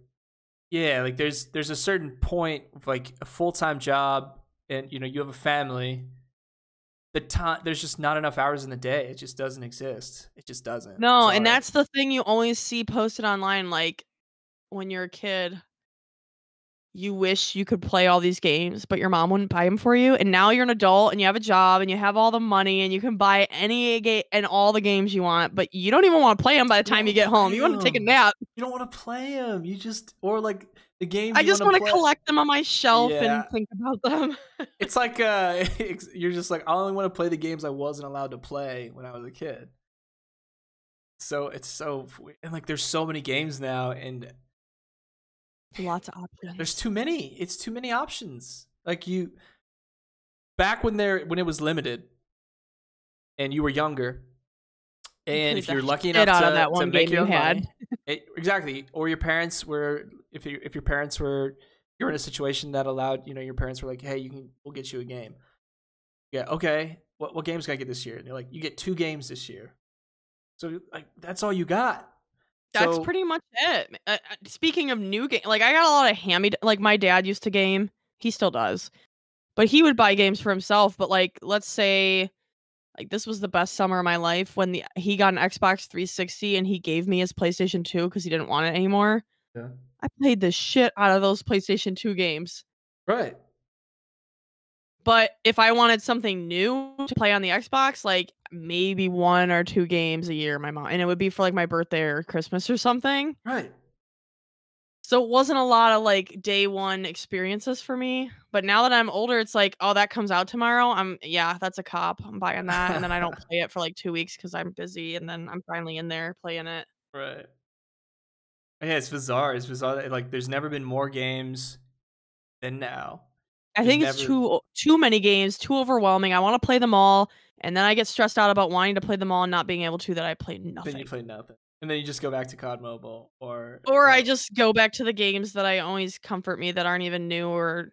yeah, like there's there's a certain point like a full time job and you know, you have a family. The time there's just not enough hours in the day. It just doesn't exist. It just doesn't. no, Sorry. and that's the thing you always see posted online. Like when you're a kid, you wish you could play all these games, but your mom wouldn't buy them for you. And now you're an adult and you have a job and you have all the money and you can buy any game and all the games you want, but you don't even want to play them by the time you get home. You want to take a nap. you don't want to play them. You just or like the games. I just want to collect them on my shelf Yeah. and think about them. It's like uh, you're just like I only want to play the games I wasn't allowed to play when I was a kid. So it's so and like there's so many games now, and Lots of options. there's too many. It's too many options. Like you, back when there when it was limited, and you were younger, and if you're lucky enough to, that to one make game your you own had. money, it- exactly, or your parents were if you if your parents were you're in a situation that allowed you know your parents were like, hey, you can we'll get you a game. Yeah, okay. What what games can I get this year? And they're like, you get two games this year. So like that's all you got. That's So- pretty much it. Uh, uh, speaking of new game, like I got a lot of hammy. Like my dad used to game. He still does, but he would buy games for himself. But like, let's say, like this was the best summer of my life when the he got an Xbox 360 and he gave me his PlayStation 2 because he didn't want it anymore. Yeah. I played the shit out of those PlayStation 2 games. Right. But if I wanted something new to play on the Xbox, like maybe one or two games a year, my mom, and it would be for like my birthday or Christmas or something. Right. So it wasn't a lot of like day one experiences for me. But now that I'm older, it's like, oh, that comes out tomorrow. I'm yeah, that's a cop. I'm buying that, and then I don't play it for like two weeks because I'm busy, and then I'm finally in there playing it. Right. Oh, yeah, it's bizarre. It's bizarre. Like, there's never been more games than now. I There's think it's never- too too many games, too overwhelming. I want to play them all, and then I get stressed out about wanting to play them all and not being able to. That I play nothing. Then you play nothing, and then you just go back to COD Mobile, or or I just go back to the games that I always comfort me that aren't even new or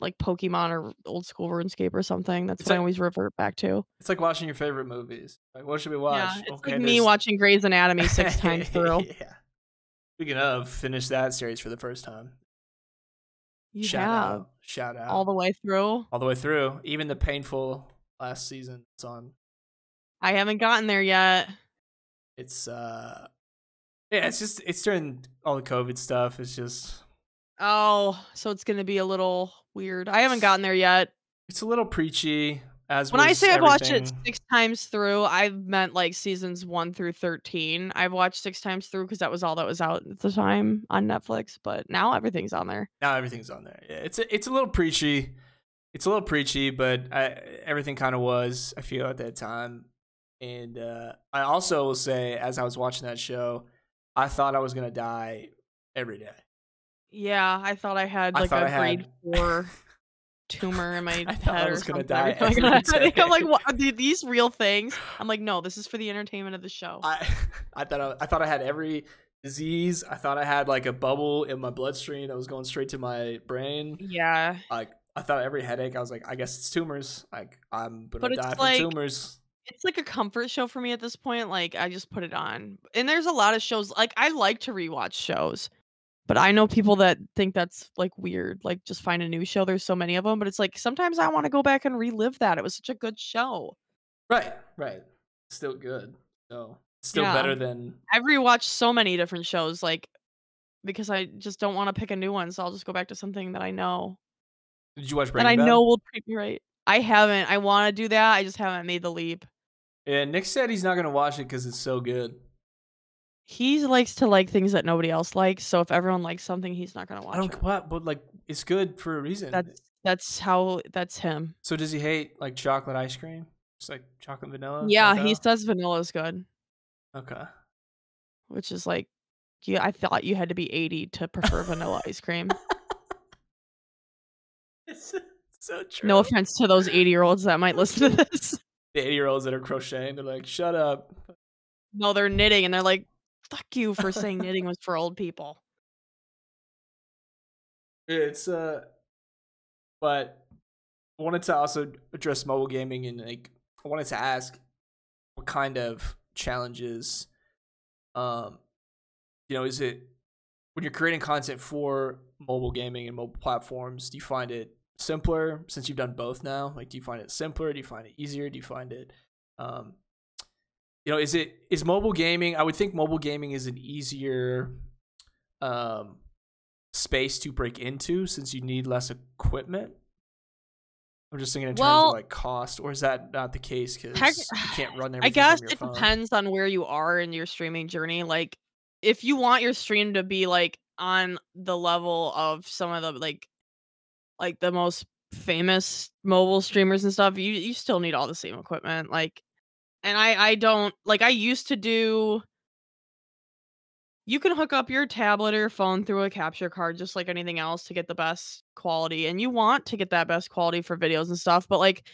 like Pokemon or old school RuneScape or something. That's It's what I always revert back to. It's like watching your favorite movies. Like, what should we watch? Yeah, it's Okay, like me watching Grey's Anatomy six times through. yeah. Speaking of, finish that series for the first time. You Shout have out. Shout out. all the way through. all the way through. Even the painful last season. It's on. I haven't gotten there yet. It's uh, yeah. It's just it's during all the COVID stuff. It's just Oh, so it's gonna be a little weird. I haven't gotten there yet. it's a little preachy. As When I say I've watched it six times through, I've meant like seasons one through thirteen. I've watched six times through because that was all that was out at the time on Netflix. But now everything's on there. now everything's on there. Yeah, it's a, it's a little preachy. It's a little preachy, but I, everything kind of was. I feel at that time, and uh, I also will say, as I was watching that show, I thought I was gonna die every day. Yeah, I thought I had like thought a I grade had- four tumor in my I thought I head or was gonna something. die every I every got- I think I'm like, what are these real things? I'm like, no, this is for the entertainment of the show. I I thought I, I thought I had every disease. I thought I had like a bubble in my bloodstream that was going straight to my brain. yeah, Like I thought every headache. I was like, I guess it's tumors. Like I'm gonna But it's die like- from tumors. it's like a comfort show for me at this point. Like I just put it on, and there's a lot of shows. Like I like to rewatch shows, but I know people that think that's like weird. Like just find a new show. There's so many of them, but it's like sometimes I want to go back and relive that. It was such a good show. Right, right. Still good. So still Yeah. better um, than I've rewatched so many different shows, like because I just don't want to pick a new one. So I'll just go back to something that I know Did you watch that Breaking I Bad? know will treat me right. I haven't. I want to do that. I just haven't made the leap. Yeah, Nick said he's not gonna watch it because it's so good. He likes to like things that nobody else likes. So if everyone likes something, he's not gonna watch I don't it. what, but like it's good for a reason. That's that's how that's him. so does he hate like chocolate ice cream? Just like chocolate vanilla? Yeah, like he that? says vanilla is good, Okay. which is like, yeah, I thought you had to be 80 to prefer vanilla ice cream. It's, it's so true. No offense to those 80 year olds that might listen to this. The 80 year olds that are crocheting, they're like, shut up. No, they're knitting and they're like, fuck you for saying knitting was for old people. It's uh but I wanted to also address mobile gaming and like I wanted to ask what kind of challenges um you know is it when you're creating content for mobile gaming and mobile platforms do you find it simpler since you've done both now? Like do you find it simpler? Do you find it easier? Do you find it um you know is it is mobile gaming i would think mobile gaming is an easier um space to break into since you need less equipment i'm just thinking in terms Well- of like cost or is that not the case because you can't run everything I guess it phone? depends on where you are in your streaming journey. Like, if you want your stream to be like on the level of some of the like, like the most famous mobile streamers and stuff, you you still need all the same equipment. Like, and I I don't like I used to do. You can hook up your tablet or your phone through a capture card just like anything else to get the best quality, and you want to get that best quality for videos and stuff. But like,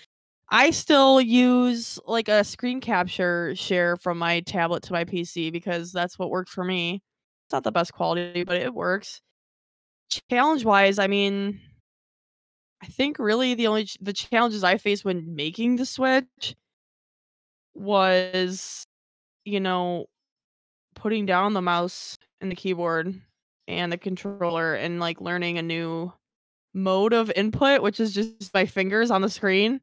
I still use like a screen capture share from my tablet to my PC because that's what worked for me. It's not the best quality, but it works. Challenge wise, I mean, I think really the only ch- the challenges I face when making the switch was, you know, putting down the mouse and the keyboard and the controller and like learning a new mode of input, which is just my fingers on the screen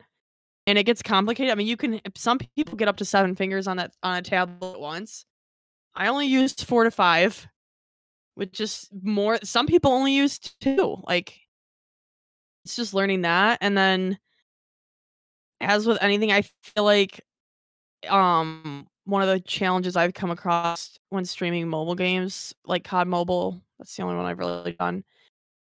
and it gets complicated. I mean, you can some people get up to seven fingers on that on a tablet at once. I only used four to five, which is more. Some people only use two. Like, it's just learning that, and then, as with anything, I feel like, um, one of the challenges I've come across when streaming mobile games, like COD Mobile, that's the only one I've really done,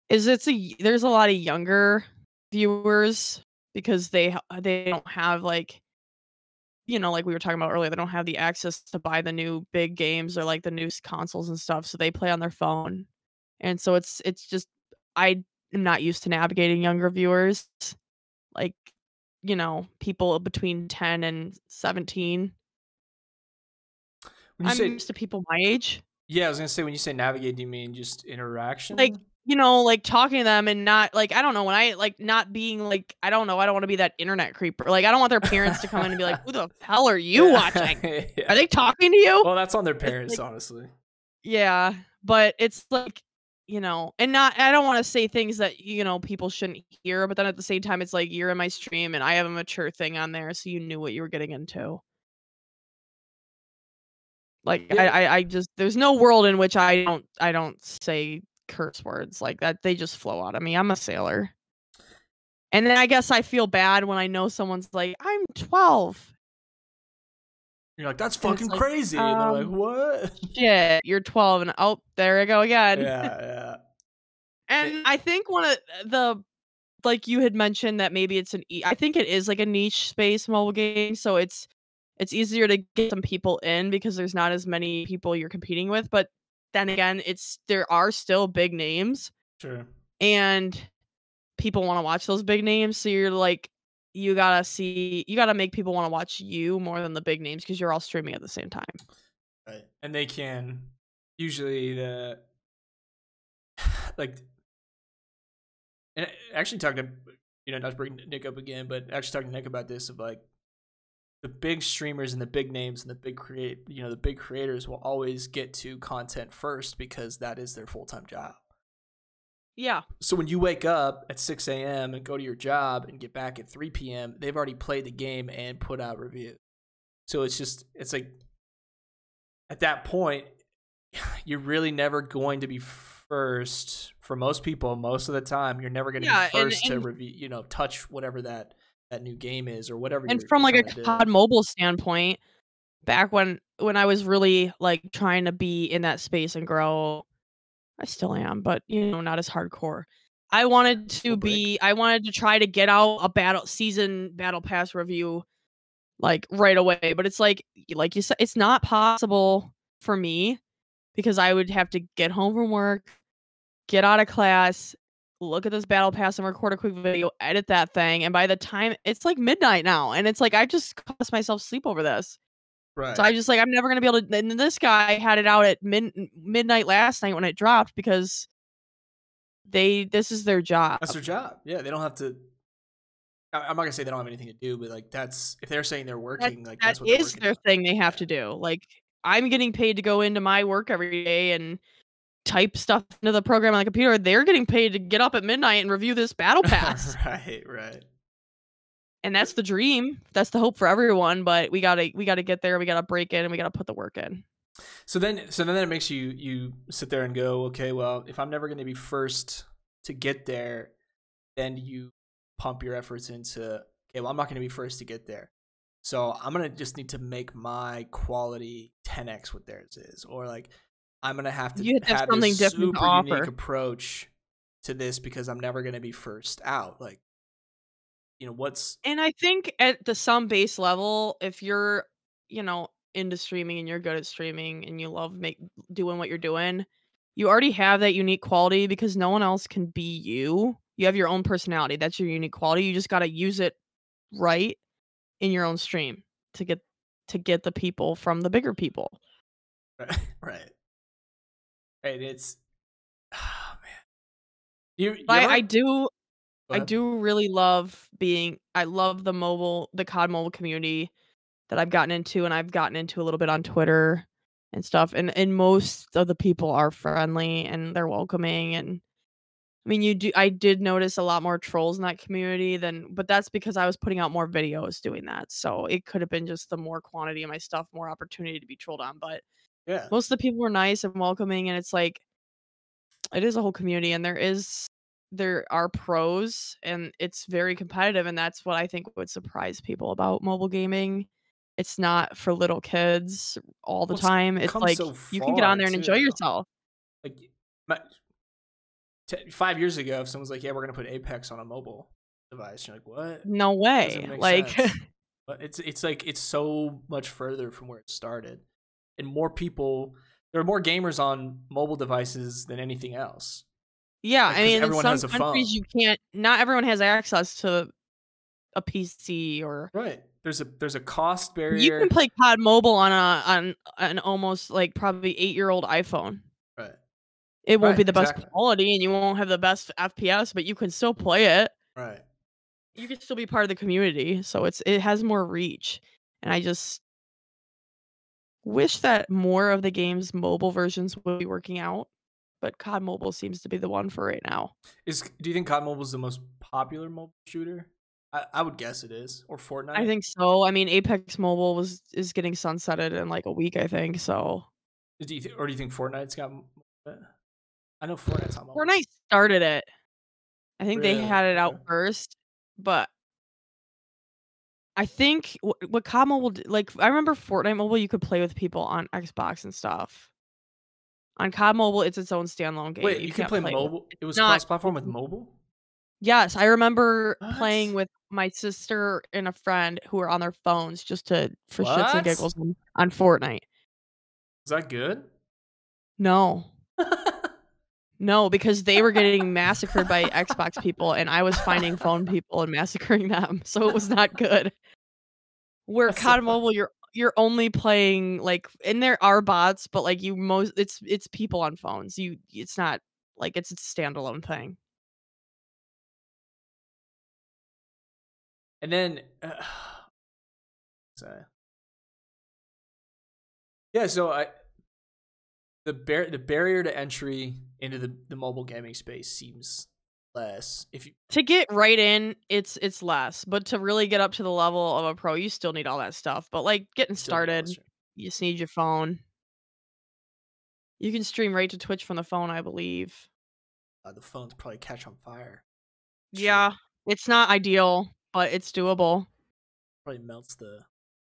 is it's a there's a lot of younger viewers because they they don't have like you know like we were talking about earlier they don't have the access to buy the new big games or like the new consoles and stuff so they play on their phone and so it's it's just i am not used to navigating younger viewers like you know people between 10 and 17 when you i'm say used to people my age yeah i was gonna say when you say navigate do you mean just interaction Like, you know, like talking to them and not like I don't know when I like not being like I don't know I don't want to be that internet creeper. Like I don't want their parents to come in and be like, "Who the hell are you watching? Yeah. Are they talking to you?" well that's on their parents like- honestly Yeah, but it's like you know, and not I don't want to say things that you know people shouldn't hear, but then at the same time, it's like you're in my stream and I have a mature thing on there, so you knew what you were getting into. Like Yeah. I, I, I just there's no world in which I don't I don't say curse words like that. They just flow out of me. I'm a sailor. And then I guess I feel bad when I know someone's like, I'm 12. you're like that's fucking like, crazy and they're like um, what Shit, you're 12, and oh, there I go again. yeah yeah And I think one of the like you had mentioned that maybe it's an e- I think it is like a niche space mobile game, so it's it's easier to get some people in because there's not as many people you're competing with, but then again, it's there are still big names sure and people want to watch those big names, so you're like you got to see you got to make people want to watch you more than the big names because you're all streaming at the same time. Right. And they can usually the like and actually talked to you know not to bring Nick up again, but actually talking to Nick about this of like the big streamers and the big names and the big create you know the big creators will always get to content first because that is their full time job. Yeah. So when you wake up at 6 a.m. and go to your job and get back at 3 p.m., they've already played the game and put out reviews. So it's just, it's like, at that point, you're really never going to be first for most people. Most of the time, you're never going to Yeah, be and- first to review, you know, touch whatever that that new game is or whatever. and from like a. COD mobile standpoint, back when when I was really like trying to be in that space and grow, I still am, but you know, not as hardcore. I wanted to be I wanted to try to get out a battle season battle pass review like right away, but it's like like you said it's not possible for me because I would have to get home from work, get out of class, look at this battle pass and record a quick video, edit that thing, and by the time it's like midnight now, and it's like I just cost myself sleep over this. Right. So I just like I'm never gonna be able to. And this guy had it out at mid midnight last night when it dropped because they this is their job. That's their job. Yeah, they don't have to. I'm not gonna say they don't have anything to do, but like that's if they're saying they're That, working, like that that's what is their on. thing they have to do. Like I'm getting paid to go into my work every day and type stuff into the program on the computer. They're getting paid to get up at midnight and review this battle pass. right, right. and that's the dream. That's the hope for everyone. But we gotta we gotta get there. We gotta break in and we gotta put the work in. So then, so then it makes you you sit there and go, okay, well, if I'm never going to be first to get there, then you pump your efforts into, okay, well, I'm not going to be first to get there, so I'm gonna just need to make my quality 10x what theirs is, or like I'm gonna have to have to have have something different to super unique approach to this because I'm never going to be first out. Like, you know, what's And I think at the some base level, if you're, you know, into streaming and you're good at streaming and you love make doing what you're doing, you already have that unique quality because no one else can be you. You have your own personality. That's your unique quality. You just got to use it right in your own stream to get to get the people from the bigger people. right, right. It's, oh man, you, you I, I do I do really love being I love the mobile the COD mobile community that I've gotten into and I've gotten into a little bit on Twitter and stuff and and most of the people are friendly and they're welcoming and I mean you do I did notice a lot more trolls in that community than but that's because I was putting out more videos doing that. So it could have been just the more quantity of my stuff, more opportunity to be trolled on, but Yeah. most of the people were nice and welcoming and it's like it is a whole community and there is there are pros and it's very competitive and that's what i think would surprise people about mobile gaming it's not for little kids all the Well, time it's like so you can get on there and too, enjoy yourself like my, t- five years ago, if someone's like, "Yeah, we're gonna put Apex on a mobile device," you're like, "What?" no way like. But it's it's like it's so much further from where it started, and more people. There are more gamers on mobile devices than anything else. yeah Like, i mean in everyone some has a countries phone. you can't not everyone has access to a pc or Right. There's a there's a cost barrier. you can play cod mobile on a on an almost like probably eight year old iphone right. it won't Right, be the best exactly. quality and you won't have the best fps but you can still play it Right. you can still be part of the community so it's it has more reach and i just wish that more of the game's mobile versions would be working out but cod mobile seems to be the one for right now Is do you think COD Mobile is the most popular mobile shooter? I, I would guess it is, or Fortnite. i think so i mean apex mobile was is getting sunsetted in like a week i think so Do you th- or do you think Fortnite's got? uh, I know Fortnite's on mobile. fortnite started it i think they had it out first but I think wh- what COD Mobile d- like I remember Fortnite Mobile you could play with people on Xbox and stuff. On COD Mobile, it's its own standalone game. Wait, you, can can't play, mobile. It was not- cross-platform with mobile. Yes, I remember playing with my sister and a friend who were on their phones just to for shits and What? giggles on, on Fortnite. Is that good? No, no, because they were getting massacred by Xbox people, and I was finding phone people and massacring them, so it was not good. Where That's so COD fun. Mobile, you're you're only playing like, and there are bots, but like you most, it's it's people on phones. You, it's not like it's a standalone thing. And then, uh, sorry. Yeah, so I the bar- the barrier to entry into the, the mobile gaming space seems less. If you to get right in it's it's less but to really get up to the level of a pro you still need all that stuff but like getting still need all started you just need your phone you can stream right to twitch from the phone i believe uh, the phones probably catch on fire. Yeah it's not ideal but it's doable probably melts the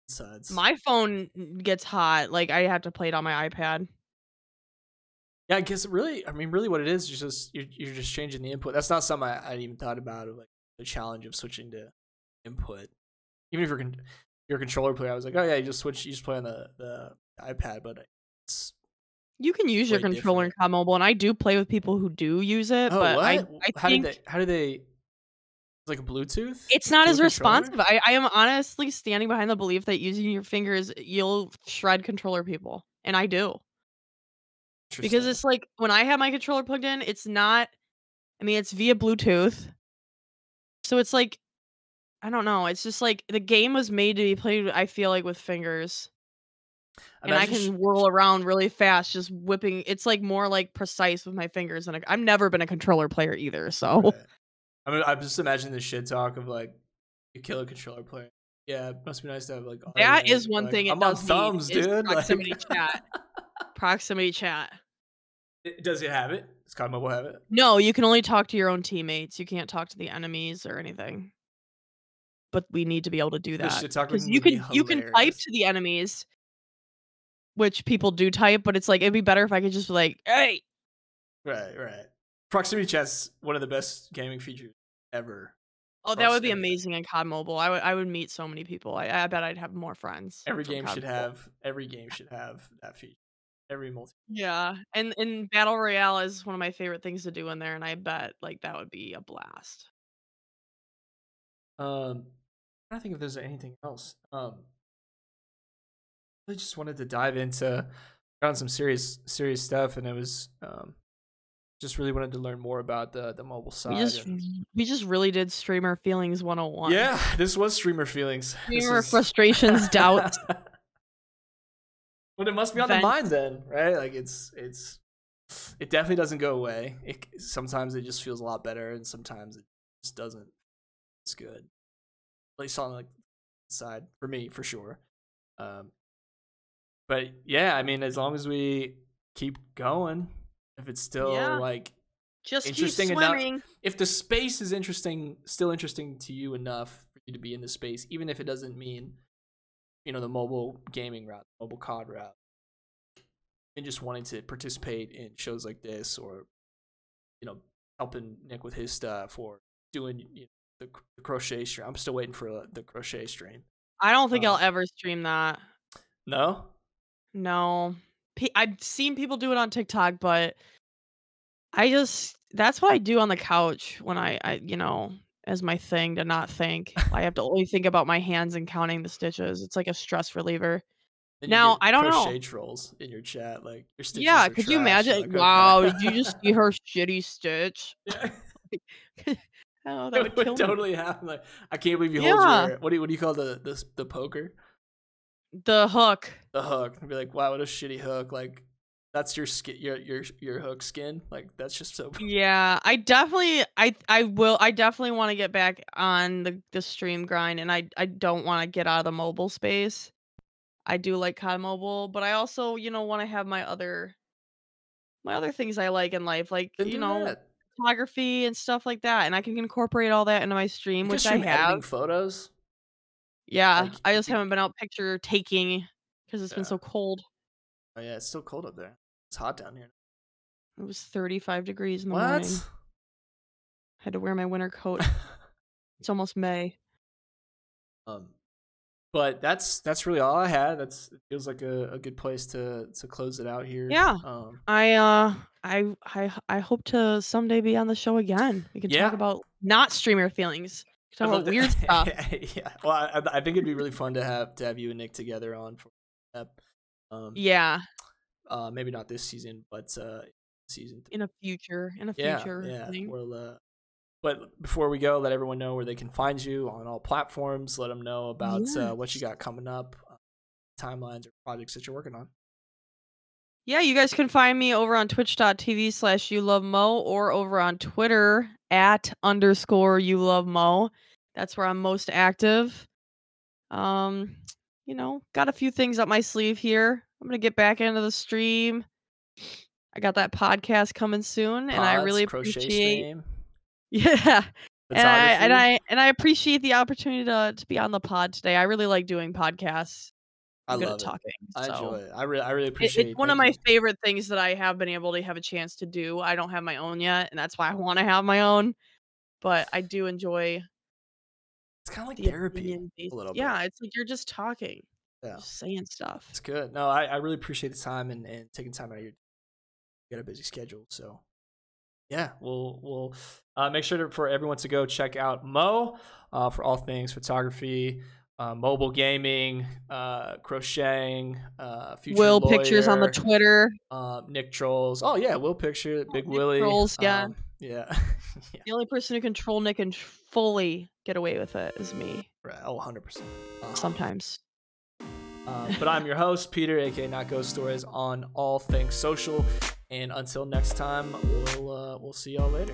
insides. my phone gets hot like i have to play it on my ipad Yeah, I guess really, I mean, really, what it is, is just you're, you're just changing the input. That's not something I, I even thought about of like the challenge of switching to input. Even if you're con- you're controller player, I was like, oh yeah, you just switch, you just play on the the iPad, but it's You can use your controller in different. COD Mobile, and I do play with people who do use it, Oh, but I, what? I how think do they? How do they? It's like a Bluetooth. it's not as responsive. I, I am honestly standing behind the belief that using your fingers, you'll shred controller people, and I do. Because it's like when I have my controller plugged in, it's not. I mean, it's via Bluetooth, so it's like I don't know. It's just like the game was made to be played. I feel like with fingers, uh, and I Imagine sh- can whirl around really fast, just whipping. It's like more like precise with my fingers, and I've never been a controller player either. So Right. I mean, I'm just imagining the shit talk of like you kill a controller player. Yeah, it must be nice to have like. that audio, one like, thing it I'm on thumbs, is dude. like- proximity chat. proximity chat. It- Does it have it? Does COD Mobile have it? No, you can only talk to your own teammates. You can't talk to the enemies or anything. But we need to be able to do that because you can you can type to the enemies, which people do type. But it's like it'd be better if I could just be like, "Hey, Right, right. Proximity chat's one of the best gaming features ever. oh, that would be amazing in COD Mobile. I would I would meet so many people. I, I bet I'd have more friends. Every game COD should Mobile. have. Every game should have that feature. Every multi. Yeah, and and battle royale is one of my favorite things to do in there, and I bet like that would be a blast. Um, I don't think if there's anything else. Um, I just wanted to dive into on some serious serious stuff, and it was um, just really wanted to learn more about the the mobile side. We just and- we just really did streamer feelings 101. yeah, this was streamer feelings. Streamer is- frustrations, doubts. But it must be on the mind then, right? Like it's it's it definitely doesn't go away. It sometimes it just feels a lot better, and sometimes it just doesn't. It's good. At least on like side for me for sure. Um, but yeah, I mean, as long as we keep going, if it's still Yeah. like Just keep Interesting enough- if the space is interesting, still interesting to you enough for you to be in the space, even if it doesn't mean, you know, the mobile gaming route, mobile COD route, and just wanting to participate in shows like this, or you know, helping Nick with his stuff, or doing you know, the, the crochet stream. I'm still waiting for uh, the crochet stream. I don't think I'll ever stream that. No, No. I've seen people do it on TikTok, but I just that's what I do on the couch when I, I you know, as my thing to not think. I have to only think about my hands and counting the stitches. It's like a stress reliever. You Now, I don't know. crochet trolls in your chat, like your stitches yeah, could you imagine? Like, wow, did you just see her shitty stitch? Yeah. Oh, that would would kill me. totally happen. Like, I can't believe you hold Yeah. your what do you, what do you call the the the poker? The hook. The hook. And be like, wow, what a shitty hook. Like, that's your skin, your your your hook skin. Like, that's just so. Yeah, I definitely I I will I definitely want to get back on the the stream grind and I I don't want to get out of the mobile space. I do like COD Mobile, but I also, you know, want to have my other my other things I like in life, like, Then you know, that. photography and stuff like that, and I can incorporate all that into my stream, which I have. photos. Yeah, like, I just haven't been out picture taking because it's been so cold. Oh yeah, it's still cold up there. It's hot down here. It was 35 degrees in the morning. What? Had to wear my winter coat. It's almost May. um, but that's that's really all I had. That's it feels like a, a good place to to close it out here. Yeah. Um, I uh I I I hope to someday be on the show again. We can Yeah. talk about not streamer feelings. Talk about to- weird stuff. yeah. Well, I, I think it'd be really fun to have to have you and Nick together on for that. Um, Yeah, uh, maybe not this season, but uh, season. Three. in a future, in a Yeah, future yeah. thing. We'll. Uh, but before we go, let everyone know where they can find you on all platforms. Let them know about uh, what you got coming up, uh, timelines or projects that you're working on. Yeah, you guys can find me over on twitch.tv slash you love mo or over on Twitter at underscore you love mo. That's where I'm most active. Um, you know, got a few things up my sleeve here. I'm gonna get back into the stream. I got that podcast coming soon, and I oh, really appreciate stream, Yeah. And I, and. I and I appreciate the opportunity to to be on the pod today. I really like doing podcasts. I I'm good love at it. talking. I so. enjoy it. I really, I really It- it's one of my you. favorite things that I have been able to have a chance to do. I don't have my own yet, and that's why I want to have my own. But I do enjoy It's kind of like the therapy. opinion-based- little bit. Yeah, it's like you're just talking, Yeah. just saying stuff. It's good. No, I, I really appreciate the time and, and taking time out of your got a busy schedule. So yeah, we'll we'll uh, make sure to, for everyone to go check out Mo uh, for all things photography, uh, mobile gaming, uh, crocheting, uh, future Will pictures on the Twitter. uh, Nick Trolls. Oh yeah, Will picture Big Nick Willie. Trolls, yeah. Um, yeah. yeah. The only person who control Nick and fully get away with it is me. Right. Oh, 100 percent. Sometimes. Uh, but I'm your host, Peter, aka Not Ghost Stories, on all things social. And until next time, we'll uh, we'll see y'all later.